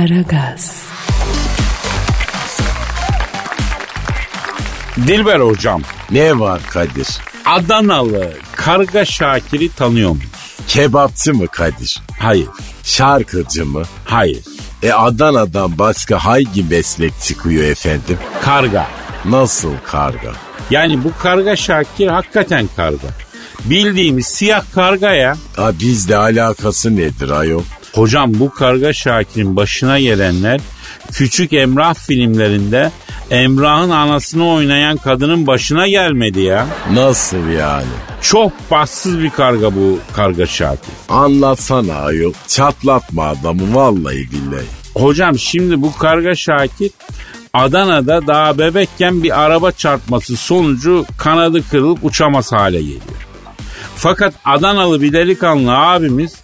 Aragaz. Dilber hocam, Ne var Kadir? Adanalı Karga Şakir'i tanıyor musun? Kebapçı mı Kadir? Hayır, Şarkıcı mı? hayır. E Adana'dan başka hangi meslek çıkıyor efendim? Karga. Nasıl karga? Yani bu Karga Şakir hakikaten karga. Bildiğimiz siyah karga ya. Ha bizle alakası nedir ayol? Hocam bu Karga Şakir'in başına gelenler küçük Emrah filmlerinde Emrah'ın anasını oynayan kadının başına gelmedi ya. Nasıl yani? Çok bahtsız bir karga bu Karga Şakir. Anlatsana ayol. Çatlatma adamı vallahi billahi. Hocam şimdi bu Karga Şakir Adana'da daha bebekken bir araba çarpması sonucu kanadı kırılıp uçamaz hale geliyor. Fakat Adanalı bir delikanlı abimiz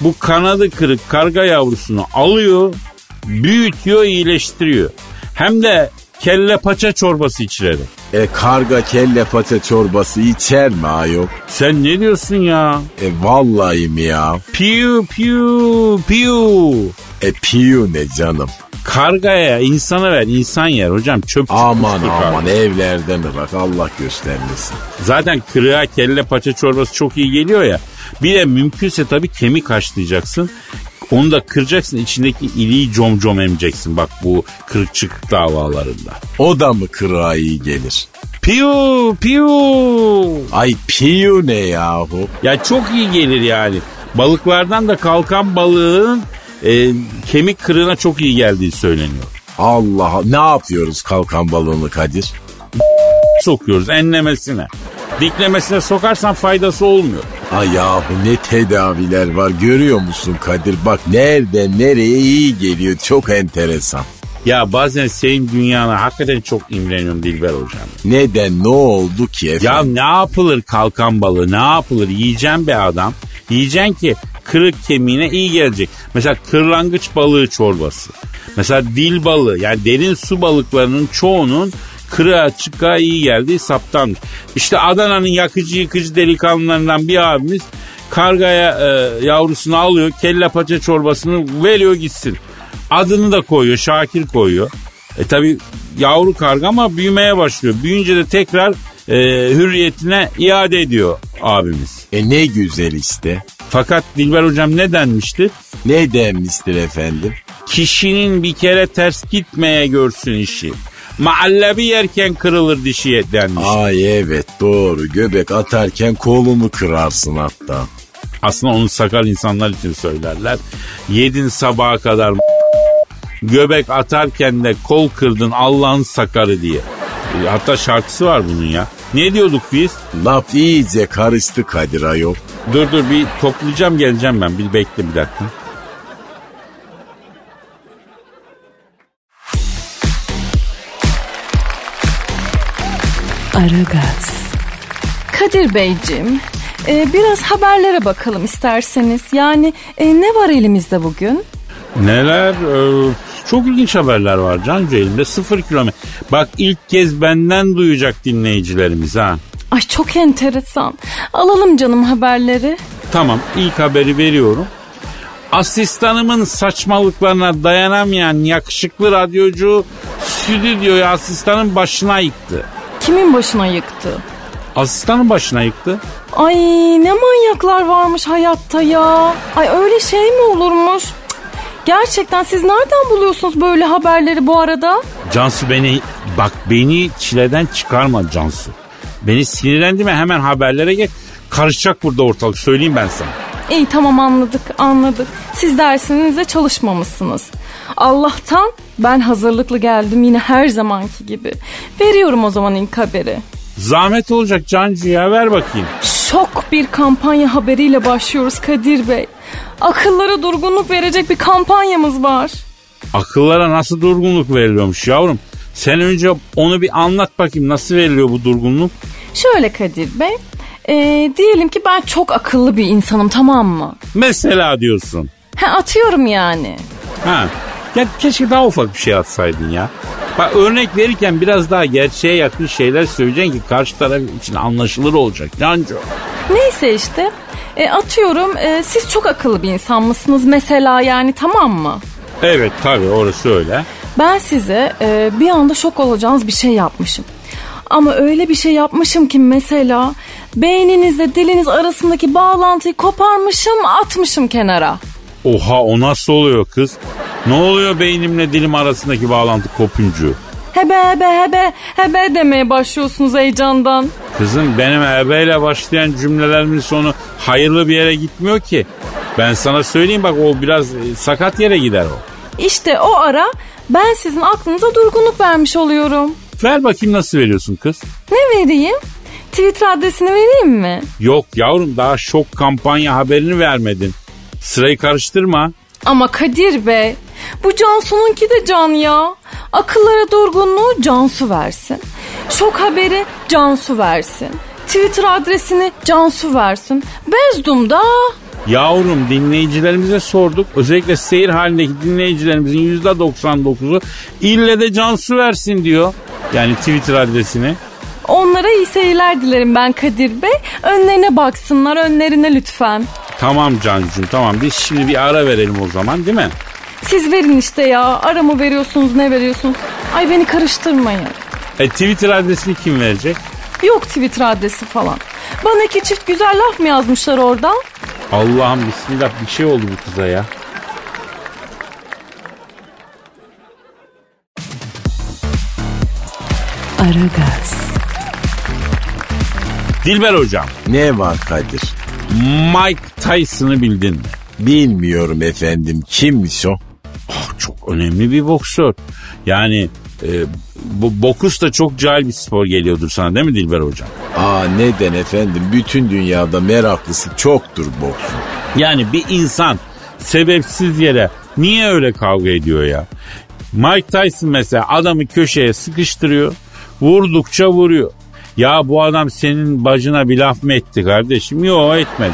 bu kanadı kırık karga yavrusunu alıyor, büyütüyor, iyileştiriyor. Hem de kelle paça çorbası içirerek. E karga kelle paça çorbası içer mi ayol? Sen ne diyorsun ya? E vallahi mi ya? Piu piu piu. E piyu ne canım? Kargaya insana ver insan yer hocam çöp Aman aman evlerde mi bak Allah göstermesin. Zaten kırığa kelle paça çorbası çok iyi geliyor ya. Bir de mümkünse tabii kemik haşlayacaksın. Onu da kıracaksın içindeki iliği com com emeceksin bak bu kırık çıkık davalarında. O da mı kırığa iyi gelir? Piu piu. Ay piyu ne yahu? Ya çok iyi gelir yani. Balıklardan da kalkan balığın e, kemik kırığına çok iyi geldiği söyleniyor. Allah ne yapıyoruz kalkan balığını Kadir? Sokuyoruz enlemesine. Diklemesine sokarsan faydası olmuyor. Ay yahu ne tedaviler var görüyor musun Kadir? Bak nereden nereye iyi geliyor çok enteresan. Ya bazen senin dünyana hakikaten çok imreniyorum Dilber hocam. Neden ne oldu ki Ya efendim? ne yapılır kalkan balığı ne yapılır yiyeceğim be adam. Yiyeceksin ki kırık kemiğine iyi gelecek. Mesela kırlangıç balığı çorbası. Mesela dil balığı yani derin su balıklarının çoğunun kırığa çıkığa iyi geldiği saptanmış. İşte Adana'nın yakıcı yıkıcı delikanlılarından bir abimiz kargaya e, yavrusunu alıyor kelle paça çorbasını veriyor gitsin. Adını da koyuyor Şakir koyuyor. E tabi yavru karga ama büyümeye başlıyor. Büyünce de tekrar e, hürriyetine iade ediyor abimiz. E ne güzel işte. Fakat Dilber hocam ne denmiştir? Ne demiştir efendim? Kişinin bir kere ters gitmeye görsün işi. Mahallebi yerken kırılır dişi denmiş. Ay evet doğru göbek atarken kolunu kırarsın hatta. Aslında onu sakal insanlar için söylerler. Yedin sabaha kadar göbek atarken de kol kırdın Allah'ın sakarı diye. E, Hatta şarkısı var bunun ya. Ne diyorduk biz? Laf iyice karıştı Kadir ayol. Dur dur bir toplayacağım geleceğim ben. Bir bekle bir dakika. Aragaz. Kadir Beyciğim, e, biraz haberlere bakalım isterseniz. Yani e, ne var elimizde bugün? Neler? Ee, çok ilginç haberler var Cancu elimde. Sıfır kilometre. Bak ilk kez benden duyacak dinleyicilerimiz ha. Ay çok enteresan. Alalım canım haberleri. Tamam ilk haberi veriyorum. Asistanımın saçmalıklarına dayanamayan yakışıklı radyocu stüdyoyu asistanın başına yıktı. Kimin başına yıktı? Asistanın başına yıktı. Ay ne manyaklar varmış hayatta ya. Ay öyle şey mi olurmuş? Cık, Gerçekten siz nereden buluyorsunuz böyle haberleri bu arada? Cansu beni bak beni çileden çıkarma Cansu. Beni sinirlendirme hemen haberlere geç. Karışacak burada ortalık söyleyeyim ben sana. İyi tamam anladık anladık. Siz dersinize çalışmamışsınız. Allah'tan ben hazırlıklı geldim yine her zamanki gibi. Veriyorum o zaman ilk haberi. Zahmet olacak Cancu ya ver bakayım. Şok bir kampanya haberiyle başlıyoruz Kadir Bey. Akıllara durgunluk verecek bir kampanyamız var. Akıllara nasıl durgunluk veriliyormuş yavrum? Sen önce onu bir anlat bakayım nasıl veriliyor bu durgunluk? Şöyle Kadir Bey. ee, diyelim ki ben çok akıllı bir insanım tamam mı? Mesela diyorsun. Ha, atıyorum yani. Ha. Ya keşke daha ufak bir şey atsaydın ya. Bak örnek verirken biraz daha gerçeğe yakın şeyler söyleyeceksin ki karşı taraf için anlaşılır olacak Cancu. Neyse işte. E, atıyorum e, siz çok akıllı bir insan mısınız mesela yani tamam mı? Evet tabii orası öyle. Ben size e, bir anda şok olacağınız bir şey yapmışım. Ama öyle bir şey yapmışım ki mesela beyninizle diliniz arasındaki bağlantıyı koparmışım atmışım kenara. Oha o nasıl oluyor kız? Ne oluyor beynimle dilim arasındaki bağlantı kopuncu? Hebe hebe hebe hebe demeye başlıyorsunuz heyecandan. Kızım benim ebeyle başlayan cümlelerimin sonu hayırlı bir yere gitmiyor ki. Ben sana söyleyeyim bak o biraz e, sakat yere gider o. İşte o ara ben sizin aklınıza durgunluk vermiş oluyorum. Ver bakayım nasıl veriyorsun kız? Ne vereyim? Twitter adresini vereyim mi? Yok yavrum daha şok kampanya haberini vermedin. Sırayı karıştırma. Ama Kadir Bey bu Cansu'nunki de can ya. Akıllara durgunluğu Cansu versin. Şok haberi Cansu versin. Twitter adresini Cansu versin. Bezdum da. Yavrum dinleyicilerimize sorduk. Özellikle seyir halindeki dinleyicilerimizin %99'u ille de Cansu versin diyor. Yani Twitter adresini. Onlara iyi seyirler dilerim ben Kadir Bey. Önlerine baksınlar önlerine lütfen. Tamam Cancuğum tamam biz şimdi bir ara verelim o zaman değil mi? Siz verin işte ya. Ara mı veriyorsunuz ne veriyorsunuz? Ay beni karıştırmayın. E Twitter adresini kim verecek? Yok Twitter adresi falan. Bana iki çift güzel laf mı yazmışlar oradan? Allah'ım bismillah bir şey oldu bu kıza ya. Aragaz, Dilber hocam Ne var Kadir? Mike Tyson'ı bildin mi? Bilmiyorum efendim. Kimmiş o? Ah, çok önemli bir boksör. Yani e, bu bokus da çok cahil bir spor geliyordur sana değil mi Dilber hocam? Aa neden efendim? Bütün dünyada meraklısı çoktur boksun. Yani bir insan sebepsiz yere niye öyle kavga ediyor ya? Mike Tyson mesela adamı köşeye sıkıştırıyor. Vurdukça vuruyor. Ya bu adam senin bacına bir laf mı etti kardeşim? Yok etmedi.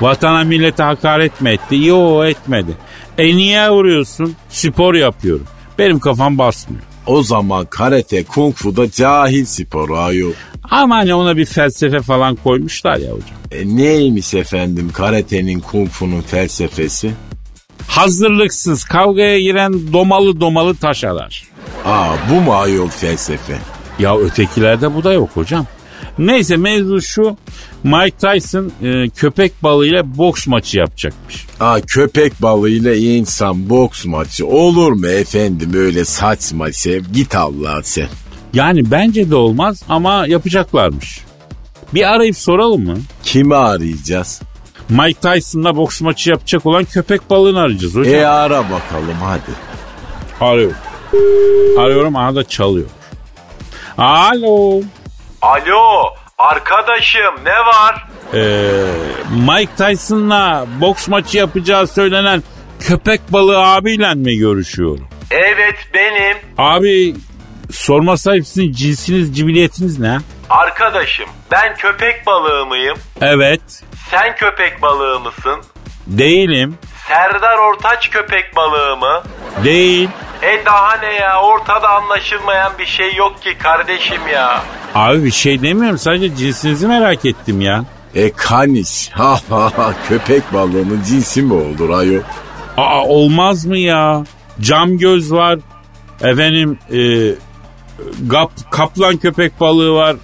Vatana millete hakaret mi etti? Yok etmedi. E niye vuruyorsun? Spor yapıyorum. Benim kafam basmıyor. O zaman karate kung fu da cahil sporu ayol. Ama hani ona bir felsefe falan koymuşlar ya hocam. E, neymiş efendim karatenin kung fu'nun felsefesi? Hazırlıksız kavgaya giren domalı domalı taş arar. Aa bu mu ayol felsefe? Ya ötekilerde bu da yok hocam. Neyse mevzu şu. Mike Tyson e, köpek balığıyla boks maçı yapacakmış. Aa köpek balığıyla insan boks maçı olur mu efendim öyle saçma sev git Allah sen. Yani bence de olmaz ama yapacaklarmış. Bir arayıp soralım mı? Kimi arayacağız? Mike Tyson'la boks maçı yapacak olan köpek balığını arayacağız hocam. E ara bakalım hadi. Arıyorum. Arıyorum aha da çalıyor. Alo. Alo arkadaşım ne var? Ee, Mike Tyson'la boks maçı yapacağı söylenen köpek balığı abiyle mi görüşüyorum? Evet benim. Abi sorma sahipsiniz cinsiniz cibiliyetiniz ne? Arkadaşım ben köpek balığı mıyım? Evet Sen köpek balığı mısın? değilim Serdar Ortaç köpek balığı mı? değil. E daha ne ya ortada anlaşılmayan bir şey yok ki kardeşim ya. Abi bir şey demiyorum sadece cinsinizi merak ettim ya. E kanis. Ha ha ha köpek balığının cinsi mi olur ayol? Aa olmaz mı ya? Cam göz var. Efendim e, gap, kaplan köpek balığı var.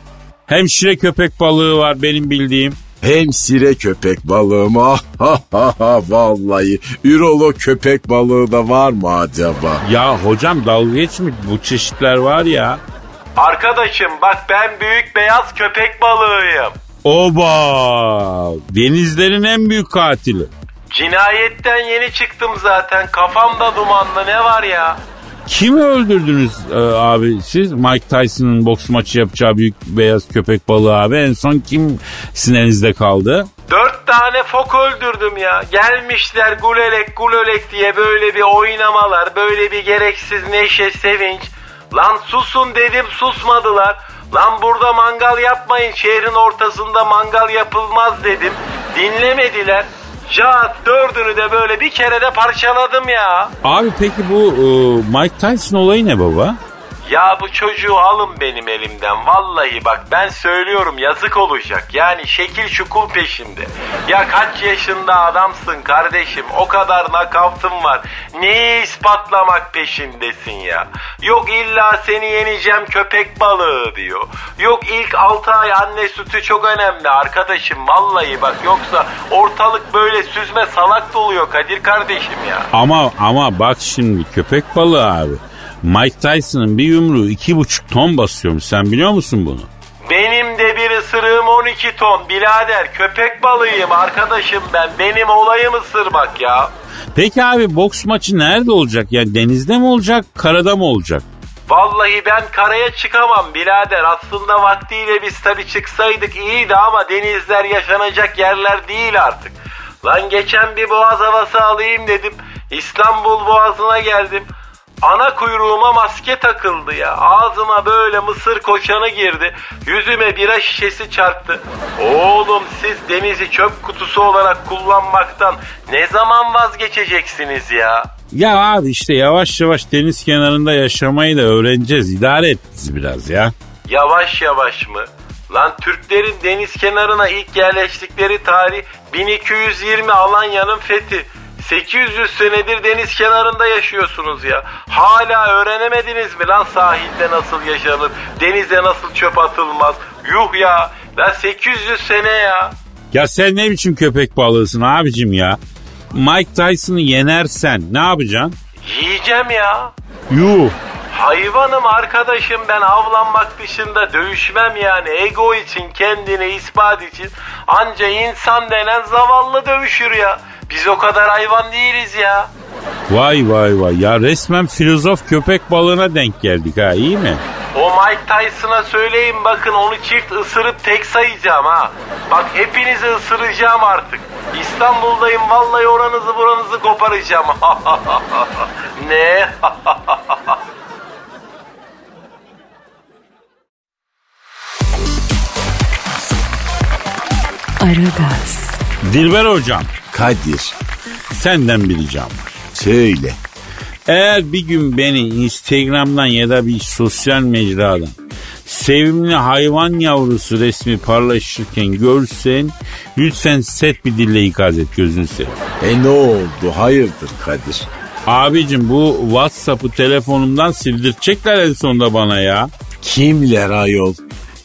Hemşire köpek balığı var benim bildiğim. Hemşire köpek balığı mı? Ah, Ha ha ha vallahi. Ürolo köpek balığı da var mı acaba? Ya hocam dalga geçme bu çeşitler var ya. Arkadaşım bak ben büyük beyaz köpek balığıyım. Oba! Denizlerin en büyük katili. Cinayetten yeni çıktım zaten kafamda dumanlı ne var ya? Kimi öldürdünüz e, abi siz? Mike Tyson'ın boks maçı yapacağı büyük beyaz köpek balığı abi. En son kim sineninizde kaldı? Dört tane fok öldürdüm ya. Gelmişler gulelek gulelek diye böyle bir oynamalar, böyle bir gereksiz neşe, sevinç. Lan susun dedim susmadılar. Lan burada mangal yapmayın şehrin ortasında mangal yapılmaz dedim. Dinlemediler. Caat dördünü de böyle bir kere de parçaladım ya. Abi peki bu e, Mike Tyson olayı ne baba? Ya bu çocuğu alın benim elimden. Vallahi bak ben söylüyorum yazık olacak. Yani şekil şukul peşinde. Ya kaç yaşında adamsın kardeşim. O kadar nakavtın var. Neyi ispatlamak peşindesin ya. Yok illa seni yeneceğim köpek balığı diyor. Yok ilk 6 ay anne sütü çok önemli arkadaşım. Vallahi bak yoksa ortalık böyle süzme salak doluyor Kadir kardeşim ya. Ama ama bak şimdi köpek balığı abi. Mike Tyson'ın bir yumruğu iki buçuk ton basıyormuş. Sen biliyor musun bunu? Benim de bir ısırığım 12 ton birader köpek balığıyım arkadaşım ben benim olayım ısırmak ya. Peki abi boks maçı nerede olacak? Yani denizde mi olacak, karada mı olacak? Vallahi ben karaya çıkamam birader aslında vaktiyle biz tabi çıksaydık iyiydi ama denizler yaşanacak yerler değil artık. Lan geçen bir boğaz havası alayım dedim İstanbul boğazına geldim. Ana kuyruğuma maske takıldı ya. Ağzıma böyle mısır koçanı girdi. Yüzüme bira şişesi çarptı. Oğlum siz denizi çöp kutusu olarak kullanmaktan ne zaman vazgeçeceksiniz ya? Ya abi işte yavaş yavaş deniz kenarında yaşamayı da öğreneceğiz. İdare et bizi biraz ya. Yavaş yavaş mı? Lan Türklerin deniz kenarına ilk yerleştikleri tarih 1220 Alanya'nın fethi. 800 senedir deniz kenarında yaşıyorsunuz ya. Hala öğrenemediniz mi lan sahilde nasıl yaşanır? Denize nasıl çöp atılmaz? Yuh ya. Lan 800 sene ya. Ya sen ne biçim köpek balığısın abicim ya? Mike Tyson'ı yenersen ne yapacaksın? Yiyeceğim ya. Yuh. Hayvanım arkadaşım ben avlanmak dışında dövüşmem yani. Ego için kendini ispat için anca insan denen zavallı dövüşür ya. Biz o kadar hayvan değiliz ya. Vay vay vay ya resmen filozof köpek balığına denk geldik ha iyi mi? O Mike Tyson'a söyleyin bakın onu çift ısırıp tek sayacağım ha. Bak hepinizi ısıracağım artık. İstanbul'dayım vallahi oranızı buranızı koparacağım. ne? Aragaz, Dilber hocam Kadir senden bir ricam var. söyle. Eğer bir gün beni Instagram'dan ya da bir sosyal mecradan sevimli hayvan yavrusu resmi paylaşırken görsen lütfen set bir dille ikaz et gözünü seveyim. E ne oldu hayırdır Kadir? Abicim bu Whatsapp'ı telefonumdan sildirecekler en sonunda bana ya. Kimler ayol?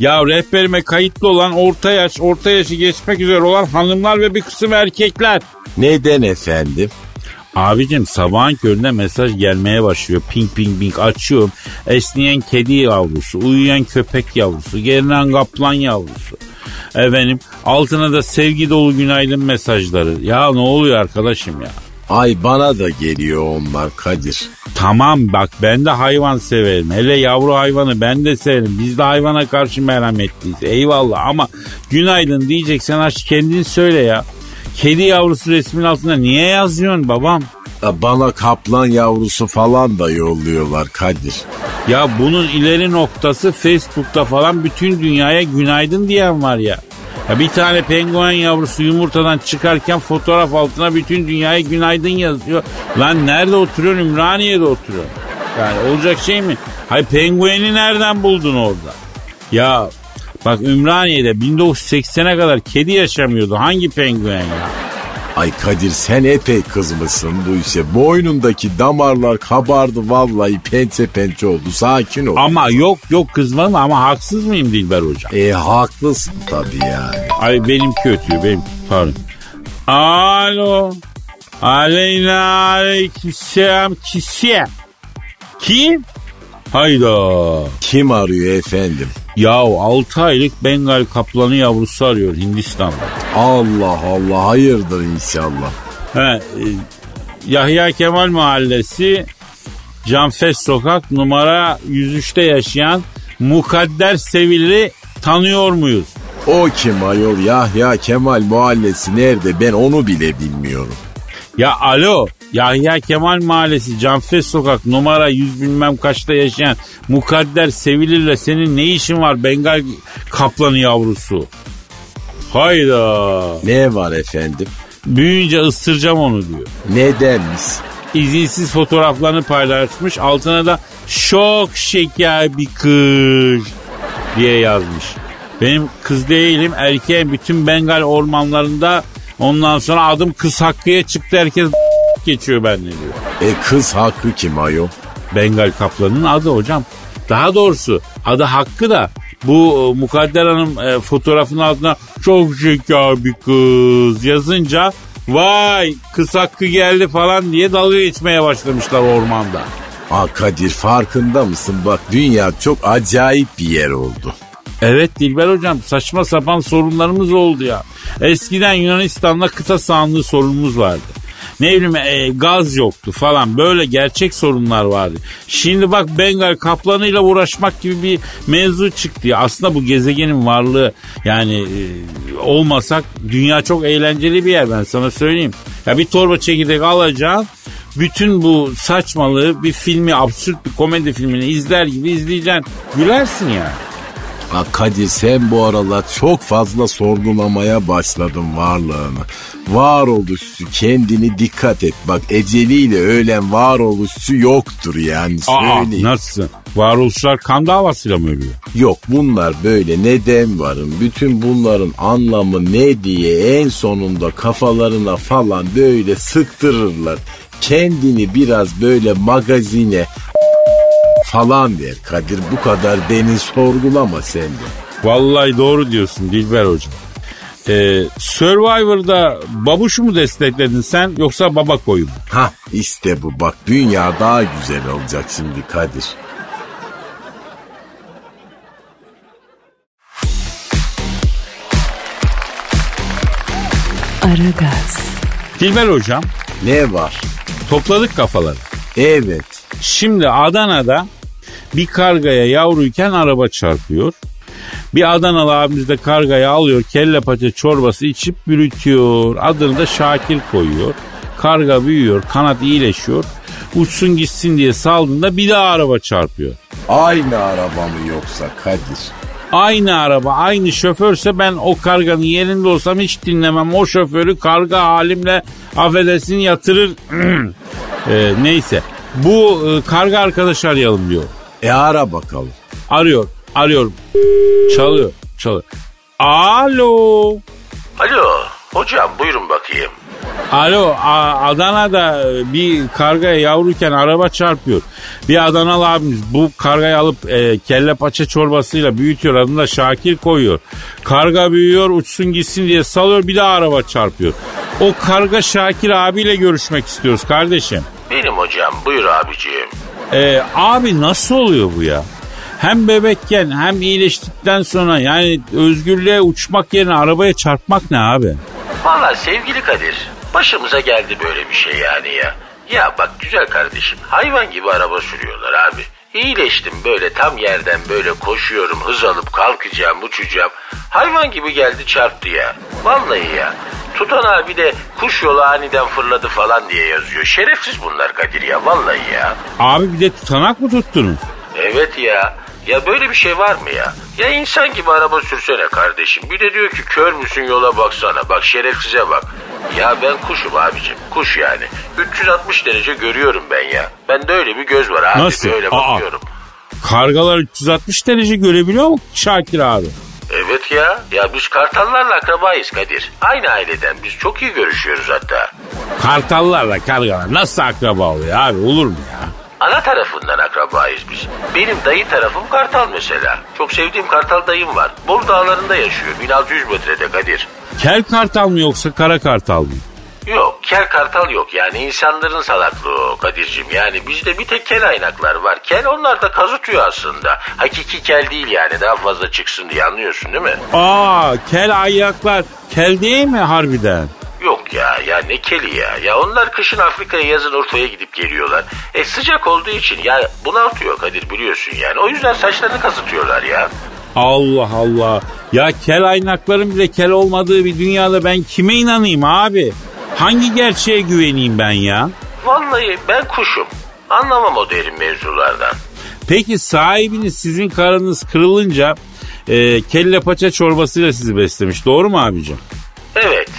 Ya rehberime kayıtlı olan orta yaş, orta yaşı geçmek üzere olan hanımlar ve bir kısım erkekler. Neden efendim? Abicim sabahın köründe mesaj gelmeye başlıyor. Ping ping ping açıyorum. Esneyen kedi yavrusu, uyuyan köpek yavrusu, gerinen kaplan yavrusu. Efendim altına da sevgi dolu günaydın mesajları. Ya ne oluyor arkadaşım ya? Ay bana da geliyor onlar Kadir. Tamam bak ben de hayvan severim. Hele yavru hayvanı ben de severim. Biz de hayvana karşı merhametliyiz. Eyvallah ama günaydın diyeceksen aç kendin söyle ya. Kedi yavrusu resmin altında niye yazıyorsun babam? Bana kaplan yavrusu falan da yolluyorlar Kadir. Ya bunun ileri noktası Facebook'ta falan bütün dünyaya günaydın diyen var ya. Ya bir tane penguen yavrusu yumurtadan çıkarken fotoğraf altına bütün dünyaya günaydın yazıyor. Lan nerede oturuyorsun? Ümraniye'de oturuyorsun. Yani olacak şey mi? Hay pengueni nereden buldun orada? Ya bak Ümraniye'de 1980'e kadar kedi yaşamıyordu. Hangi penguen ya? Ay Kadir sen epey kızmışsın bu işe. Boynundaki damarlar kabardı vallahi pençe pençe oldu. Sakin ol. Ama yok yok kızmadım ama haksız mıyım Dilber hocam? E haklısın tabii yani. Ay benim kötü benim pardon. Alo. Aleyna aleykümselam kişi. Kim? Hayda. Kim arıyor efendim? Ya 6 aylık Bengal kaplanı yavrusu arıyor Hindistan'da. Allah Allah hayırdır inşallah. He, e, Yahya Kemal Mahallesi Canfes Sokak numara 103'te yaşayan Mukadder Sevil'i tanıyor muyuz? O kim ayol Yahya Kemal mahallesi nerede ben onu bile bilmiyorum. Ya alo Yahya Kemal Mahallesi Canfes Sokak numara 100 bilmem kaçta yaşayan Mukadder Sevilir'le senin ne işin var Bengal kaplanı yavrusu? Hayda. Ne var efendim? Büyüyünce ısıracağım onu diyor. Nedenmiş? izinsiz fotoğraflarını paylaşmış. Altına da şok şeker bir kız diye yazmış. Benim kız değilim erkeğim bütün Bengal ormanlarında ondan sonra adım kız hakkıya çıktı herkes geçiyor benimle diyor. E kız hakkı kim ayol? Bengal kaplanının adı hocam. Daha doğrusu adı Hakkı da bu e, Mukadder Hanım e, fotoğrafın altına çok şeker bir kız yazınca vay kız hakkı geldi falan diye dalga geçmeye başlamışlar ormanda. Aa Kadir farkında mısın? Bak dünya çok acayip bir yer oldu. Evet Dilber hocam saçma sapan sorunlarımız oldu ya. Eskiden Yunanistan'da kıta sahanlığı sorunumuz vardı. Ne bileyim e, gaz yoktu falan böyle gerçek sorunlar vardı. Şimdi bak Bengal kaplanıyla uğraşmak gibi bir mevzu çıktı ya. Aslında bu gezegenin varlığı yani e, olmasak dünya çok eğlenceli bir yer ben sana söyleyeyim. Ya bir torba çekirdek alacaksın bütün bu saçmalığı bir filmi absürt bir komedi filmini izler gibi izleyeceksin. Gülersin yani. Ha Kadir sen bu aralar çok fazla sorgulamaya başladın varlığını. Varoluşçu kendini dikkat et. Bak eceliyle ölen varoluşçu yoktur yani Aa, söyleyeyim. nasıl? Varoluşlar kan davasıyla mı ölüyor? Yok bunlar böyle neden varım bütün bunların anlamı ne diye en sonunda kafalarına falan böyle sıktırırlar. Kendini biraz böyle magazine falan der Kadir bu kadar beni sorgulama sen de. Vallahi doğru diyorsun Dilber hocam. Ee, Survivor'da babuşu mu destekledin sen yoksa baba koyu mu? Ha işte bu bak dünya daha güzel olacak şimdi Kadir. Aragaz, Dilber hocam Ne var? topladık kafaları. Evet. Şimdi Adana'da bir kargaya yavruyken araba çarpıyor. Bir Adanalı abimiz de kargayı alıyor kelle paça çorbası içip bürütüyor. Adını da Şakir koyuyor. Karga büyüyor kanat iyileşiyor. Uçsun gitsin diye saldığında bir daha araba çarpıyor. Aynı araba mı yoksa Kadir? Aynı araba aynı şoförse ben o karganın yerinde olsam hiç dinlemem. O şoförü karga halimle affedersin yatırır. Ee, neyse bu e, karga arkadaş arayalım diyor. E ara bakalım. Arıyor arıyor çalıyor çalıyor. Alo. Alo hocam buyurun bakayım. Alo A- Adana'da bir kargaya yavruyken araba çarpıyor. Bir Adanalı abimiz bu kargayı alıp e, kelle paça çorbasıyla büyütüyor. Adını da Şakir koyuyor. Karga büyüyor uçsun gitsin diye salıyor bir daha araba çarpıyor. O karga Şakir abiyle görüşmek istiyoruz kardeşim. Benim hocam buyur abiciğim. E, abi nasıl oluyor bu ya? Hem bebekken hem iyileştikten sonra yani özgürlüğe uçmak yerine arabaya çarpmak ne abi? Valla sevgili Kadir başımıza geldi böyle bir şey yani ya. Ya bak güzel kardeşim hayvan gibi araba sürüyorlar abi. İyileştim böyle tam yerden böyle koşuyorum hız alıp kalkacağım uçacağım. Hayvan gibi geldi çarptı ya. Vallahi ya. Tutan abi de kuş yolu aniden fırladı falan diye yazıyor. Şerefsiz bunlar Kadir ya vallahi ya. Abi bir de tutanak mı tuttunuz? Evet ya. Ya böyle bir şey var mı ya? Ya insan gibi araba sürsene kardeşim. Bir de diyor ki kör müsün yola baksana. Bak şerefsize bak. Ya ben kuşum abicim. Kuş yani. 360 derece görüyorum ben ya. Bende öyle bir göz var abi. Nasıl? Böyle Aa. bakıyorum. Kargalar 360 derece görebiliyor mu Şakir abi? Evet ya. Ya biz kartallarla akrabayız Kadir. Aynı aileden. Biz çok iyi görüşüyoruz hatta. Kartallarla kargalar nasıl akraba oluyor abi olur mu ya? Ana tarafından akrabayız biz. Benim dayı tarafım Kartal mesela. Çok sevdiğim Kartal dayım var. Bolu dağlarında yaşıyor. 1600 metrede Kadir. Kel kartal mı yoksa kara kartal mı? Yok kel kartal yok yani insanların salaklığı o Kadir'cim. Yani bizde bir tek kel aynaklar var. Kel onlar da kazıtıyor aslında. Hakiki kel değil yani daha fazla çıksın diye anlıyorsun değil mi? Aa kel ayaklar kel değil mi harbiden? Ne keli ya. Ya onlar kışın Afrika'ya yazın Urfa'ya gidip geliyorlar. E sıcak olduğu için ya bunaltıyor Kadir biliyorsun yani. O yüzden saçlarını kazıtıyorlar ya. Allah Allah. Ya kel aynakların bile kel olmadığı bir dünyada ben kime inanayım abi? Hangi gerçeğe güveneyim ben ya? Vallahi ben kuşum. Anlamam o derin mevzulardan. Peki sahibiniz sizin karınız kırılınca e, kelle paça çorbasıyla sizi beslemiş. Doğru mu abicim? Evet.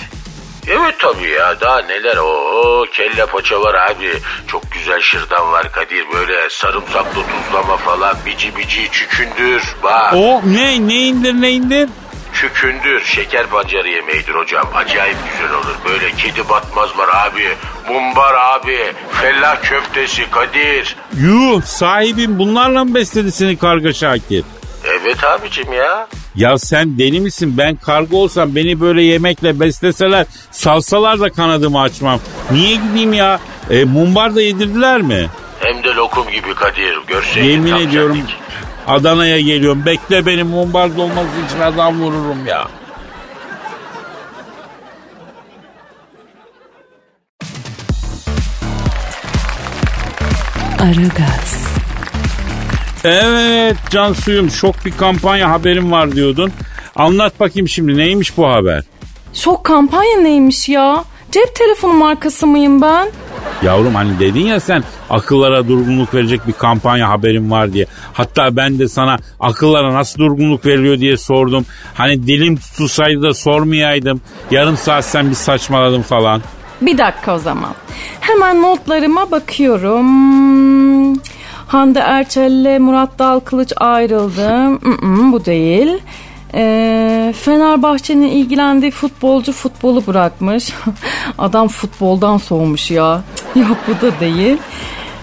Evet tabii ya daha neler o kelle paça var abi çok güzel şırdan var Kadir böyle sarımsaklı tuzlama falan bici bici çükündür bak. O ne ne indir ne indir? Çükündür şeker pancarı yemeğidir hocam acayip güzel olur böyle kedi batmaz var abi mumbar abi fellah köftesi Kadir. Yuh sahibim bunlarla mı besledi seni karga Şakir? Evet abicim ya. Ya sen deli misin? Ben karga olsam beni böyle yemekle besleseler salsalar da kanadımı açmam. Niye gideyim ya? E, mumbar da yedirdiler mi? Hem de lokum gibi Kadir görseydin Yemin ediyorum senlik. Adana'ya geliyorum. Bekle benim mumbar dolması için adam vururum ya. Aragaz, Evet Cansuyum şok bir kampanya haberim var diyordun. Anlat bakayım şimdi neymiş bu haber? Şok kampanya neymiş ya? Cep telefonu markası mıyım ben? Yavrum hani dedin ya sen akıllara durgunluk verecek bir kampanya haberim var diye. Hatta ben de sana akıllara nasıl durgunluk veriliyor diye sordum. Hani dilim tutulsaydı da sormayaydım. Yarım saat sen bir saçmaladın falan. Bir dakika o zaman. Hemen notlarıma bakıyorum. Hande Erçel'le Murat Dalkılıç ayrıldı. Mm-mm, bu değil. Ee, Fenerbahçe'nin ilgilendiği futbolcu futbolu bırakmış. Adam futboldan soğumuş ya. Yok bu da değil.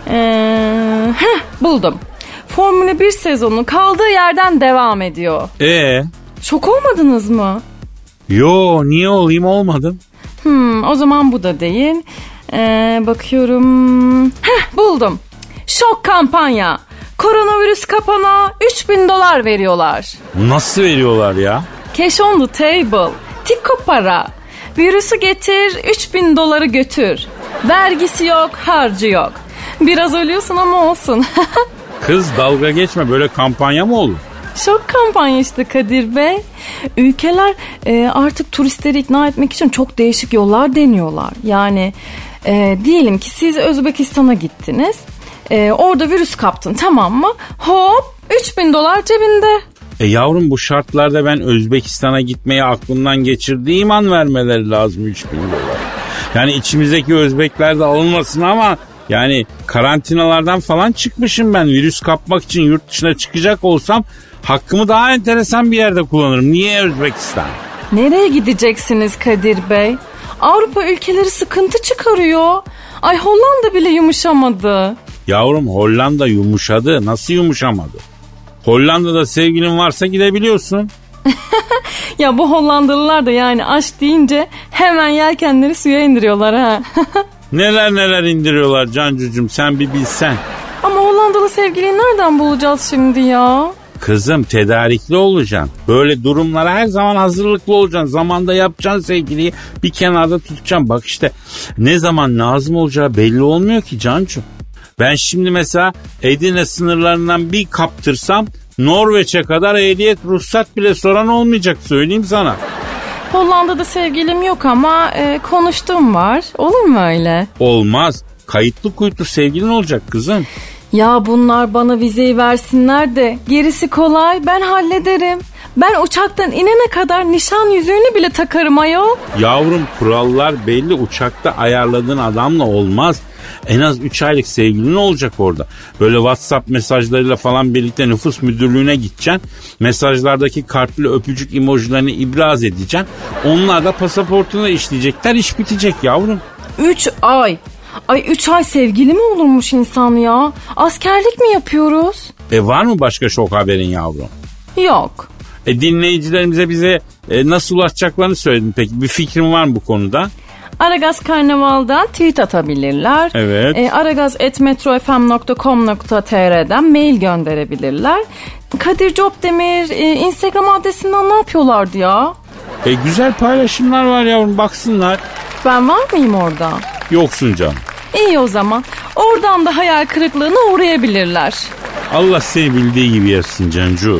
Ee, heh, buldum. Formula 1 sezonu kaldığı yerden devam ediyor. E Şok olmadınız mı? yo niye olayım olmadım. Hmm, o zaman bu da değil. Ee, bakıyorum. Heh, buldum. Şok kampanya. Koronavirüs kapana 3000 dolar veriyorlar. Nasıl veriyorlar ya? Cash on the table. Tiko para. Virüsü getir 3000 doları götür. Vergisi yok harcı yok. Biraz ölüyorsun ama olsun. Kız dalga geçme böyle kampanya mı olur? Şok kampanya işte Kadir Bey. Ülkeler e, artık turistleri ikna etmek için çok değişik yollar deniyorlar. Yani e, diyelim ki siz Özbekistan'a gittiniz. E, orada virüs kaptın tamam mı? Hop 3000 dolar cebinde. E yavrum bu şartlarda ben Özbekistan'a gitmeyi aklından geçirdiğim an vermeleri lazım 3000 dolar. Yani içimizdeki Özbekler de alınmasın ama yani karantinalardan falan çıkmışım ben. Virüs kapmak için yurt dışına çıkacak olsam hakkımı daha enteresan bir yerde kullanırım. Niye Özbekistan? Nereye gideceksiniz Kadir Bey? Avrupa ülkeleri sıkıntı çıkarıyor. Ay Hollanda bile yumuşamadı. Yavrum Hollanda yumuşadı. Nasıl yumuşamadı? Hollanda'da sevgilin varsa gidebiliyorsun. Ya bu Hollandalılar da yani aşk deyince hemen yelkenleri suya indiriyorlar ha. Neler neler indiriyorlar Cancucuğum sen bir bilsen. Ama Hollandalı sevgiliyi nereden bulacağız şimdi ya? Kızım tedarikli olacaksın. Böyle durumlara her zaman hazırlıklı olacaksın. Zamanda yapacaksın sevgiliyi bir kenarda tutacaksın. Bak işte ne zaman lazım olacağı belli olmuyor ki Cancu. Ben şimdi mesela Edirne sınırlarından bir kaptırsam Norveç'e kadar ehliyet ruhsat bile soran olmayacak söyleyeyim sana. Hollanda'da sevgilim yok ama e, konuştuğum var. Olur mu öyle? Olmaz. Kayıtlı kuyutlu sevgilin olacak kızım. Ya bunlar bana vizeyi versinler de gerisi kolay ben hallederim. Ben uçaktan inene kadar nişan yüzüğünü bile takarım ayol. Yavrum kurallar belli uçakta ayarladığın adamla olmaz. En az 3 aylık sevgilin olacak orada. Böyle WhatsApp mesajlarıyla falan birlikte nüfus müdürlüğüne gideceksin. Mesajlardaki kalpli öpücük emojilerini ibraz edeceksin. Onlar da pasaportuna işleyecekler iş bitecek yavrum. 3 ay. Ay 3 ay sevgili mi olurmuş insan ya? Askerlik mi yapıyoruz? E var mı başka şok haberin yavrum? Yok. E dinleyicilerimize bize e, nasıl ulaşacaklarını söyledin peki. Bir fikrin var mı bu konuda? Aragaz Karnaval'dan tweet atabilirler. Evet. E, aragaz.metrofm.com.tr'den mail gönderebilirler. Kadir Copdemir e, Instagram adresinden ne yapıyorlardı ya? E güzel paylaşımlar var yavrum baksınlar. Ben var mıyım orada? Yoksun canım. İyi o zaman. Oradan da hayal kırıklığına uğrayabilirler. Allah seni bildiği gibi yapsın Cancu.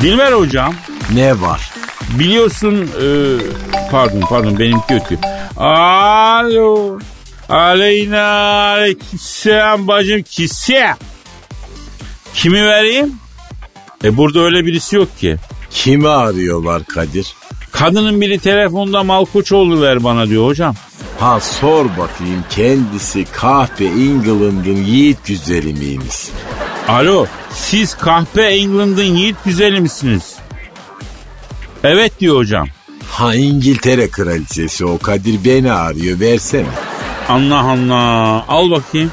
Dilber hocam Ne var? biliyorsun e, pardon pardon benim kötü. Alo. Aleyna aleykümselam bacım kisi. Kimi vereyim? E burada öyle birisi yok ki. Kimi arıyorlar Kadir? Kadının biri telefonda Malkoçoğlu ver bana diyor hocam. Ha sor bakayım kendisi kahpe England'ın yiğit güzeli miymiş? Alo siz kahpe England'ın yiğit güzeli misiniz? Evet diyor hocam. Ha İngiltere kraliçesi o Kadir beni arıyor versene. Allah Allah al bakayım.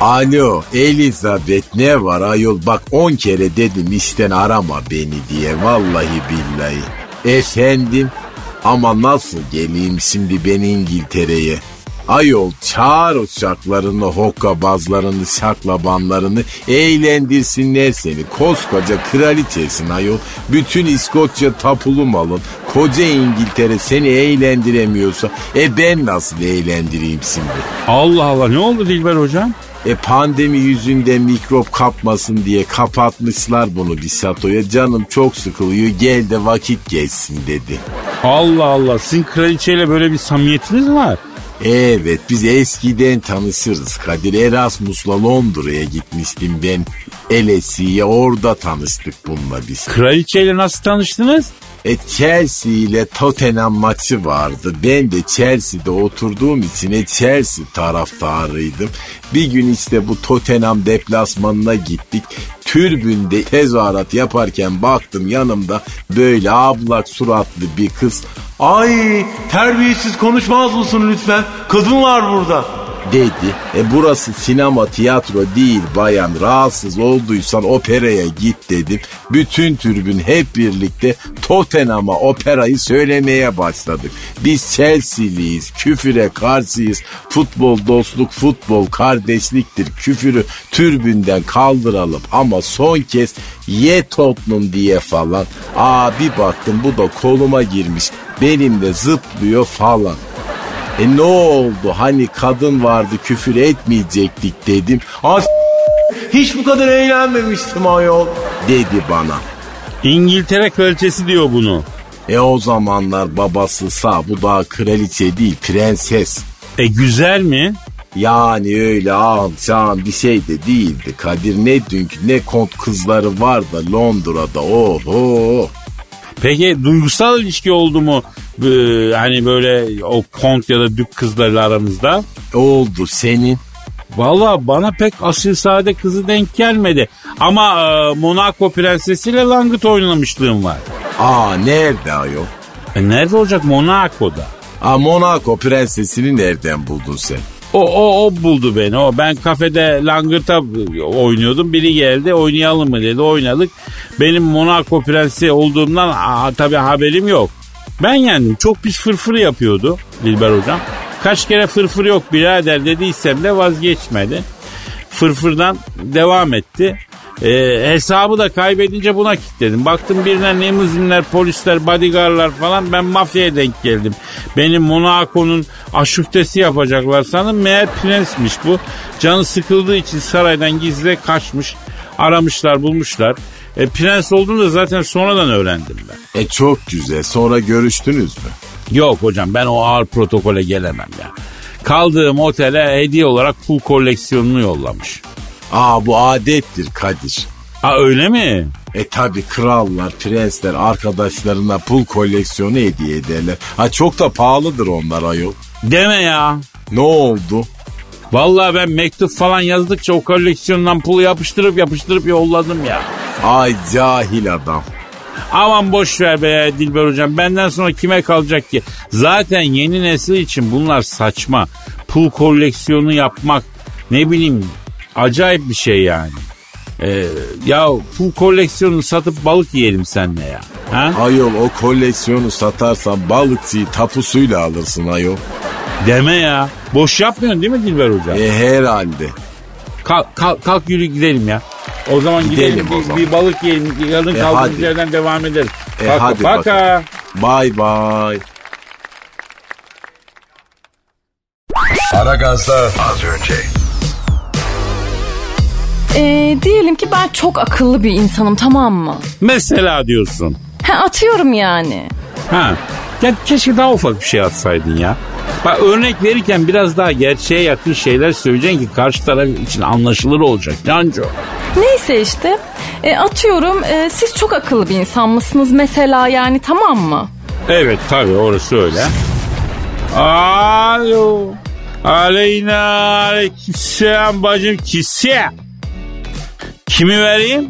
Alo Elizabeth ne var ayol bak 10 kere dedim işten arama beni diye vallahi billahi. Efendim ama nasıl geleyim şimdi ben İngiltere'ye? Ayol çağır uçaklarını, hokkabazlarını, şaklabanlarını eğlendirsinler seni. Koskoca kraliçesin ayol. Bütün İskoçya tapulu malın. Koca İngiltere seni eğlendiremiyorsa e ben nasıl eğlendireyim şimdi? Allah Allah ne oldu Dilber hocam? E pandemi yüzünden mikrop kapmasın diye kapatmışlar bunu bir satoya. Canım çok sıkılıyor gel de vakit geçsin dedi. Allah Allah sizin kraliçeyle böyle bir samimiyetiniz var. Evet biz eskiden tanışırız. Kadir Erasmus'la Londra'ya gitmiştim ben. Elesi'ye orada tanıştık bununla biz. Kraliçeyle nasıl tanıştınız? E Chelsea ile Tottenham maçı vardı. Ben de Chelsea'de oturduğum için e Chelsea taraftarıydım. Bir gün işte bu Tottenham deplasmanına gittik. Türbünde tezahürat yaparken baktım yanımda böyle ablak suratlı bir kız. Ay terbiyesiz konuşmaz mısın lütfen? Kadın var burada. Dedi. E burası sinema tiyatro değil bayan rahatsız olduysan operaya git dedim. Bütün tribün hep birlikte Tottenham'a operayı söylemeye başladık. Biz Chelsea'liyiz, küfüre karşıyız. Futbol dostluk, futbol kardeşliktir. Küfürü türbünden kaldıralım ama son kez ye Tottenham diye falan. Aa bir baktım bu da koluma girmiş. Benimle zıplıyor falan. E ne oldu hani kadın vardı küfür etmeyecektik dedim. As hiç bu kadar eğlenmemiştim ayol. Dedi bana. İngiltere kraliçesi diyor bunu. E o zamanlar babası sağ bu daha kraliçe değil prenses. E güzel mi? Yani öyle alçağın bir şey de değildi. Kadir ne dünkü ne kont kızları var da Londra'da oho. Peki duygusal ilişki oldu mu? Ee, hani böyle o kont ya da dük kızlarıyla aranızda? Oldu senin. Valla bana pek asil sade kızı denk gelmedi. Ama e, Monaco prensesiyle langıt oynamışlığım var. Aa nerede ayol? E nerede olacak Monaco'da? Aa Monaco prensesini nereden buldun sen? O, o, o buldu beni. O ben kafede langırta oynuyordum. Biri geldi oynayalım mı dedi. Oynadık. Benim Monaco prensi olduğumdan tabii haberim yok. Ben yendim. Çok pis fırfır yapıyordu Dilber hocam. Kaç kere fırfır yok birader dediysem de vazgeçmedi. Fırfırdan devam etti. Ee, hesabı da kaybedince buna kilitledim. Baktım birine limuzinler, polisler, bodyguardlar falan ben mafyaya denk geldim. Benim Monaco'nun aşuftesi yapacaklar sanırım. Meğer prensmiş bu. Canı sıkıldığı için saraydan gizli kaçmış. Aramışlar bulmuşlar. E, prens olduğunu da zaten sonradan öğrendim ben. E çok güzel sonra görüştünüz mü? Yok hocam ben o ağır protokole gelemem ya. Kaldığım otele hediye olarak pul koleksiyonunu yollamış. Aa bu adettir Kadir. Ha öyle mi? E tabi krallar, prensler arkadaşlarına pul koleksiyonu hediye ederler. Ha çok da pahalıdır onlar ayol. Deme ya. Ne oldu? Vallahi ben mektup falan yazdıkça o koleksiyondan pulu yapıştırıp yapıştırıp yolladım ya. Ay cahil adam. Aman boş ver be Dilber hocam. Benden sonra kime kalacak ki? Zaten yeni nesil için bunlar saçma. Pul koleksiyonu yapmak ne bileyim acayip bir şey yani. Ee, ya pul koleksiyonunu satıp balık yiyelim senle ya. Ha? Ayol o koleksiyonu satarsan balıkçıyı tapusuyla alırsın ayol. Deme ya. Boş yapmıyorsun değil mi Dilber hocam? E herhalde. Kalk, kalk, kalk yürü gidelim ya. O zaman gidelim, Gidelim o bir, zaman. bir balık yiyelim. Yarın E, kaldığımız hadi. yerden devam ederiz. E, Bak, hadi baka. bakalım. Bay bay. Aragaz'da az önce. Ee, diyelim ki ben çok akıllı bir insanım tamam mı? Mesela diyorsun. Ha, atıyorum yani. Ha. Ya keşke daha ufak bir şey atsaydın ya. Bak örnek verirken biraz daha gerçeğe yakın şeyler söyleyeceksin ki karşı taraf için anlaşılır olacak Canco. Neyse işte e, atıyorum e, siz çok akıllı bir insan mısınız mesela yani tamam mı? Evet tabii orası öyle. Alo. Aleyna aleykümselam bacım kisi. Kimi vereyim?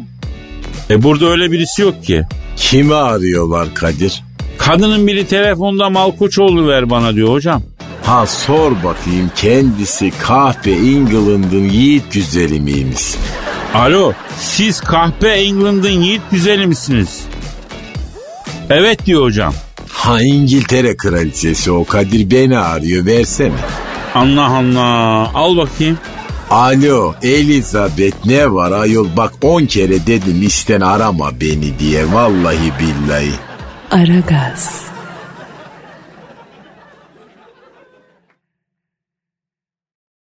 E burada öyle birisi yok ki. Kimi arıyorlar Kadir? Kadının biri telefonda Malkoçoğlu ver bana diyor hocam. Ha sor bakayım kendisi kahpe England'ın yiğit güzeli miymiş? Alo siz kahpe England'ın yiğit güzeli misiniz? Evet diyor hocam. Ha İngiltere kraliçesi o Kadir beni arıyor versene. Allah Allah al bakayım. Alo Elizabeth ne var ayol bak 10 kere dedim işten arama beni diye vallahi billahi. Aragaz.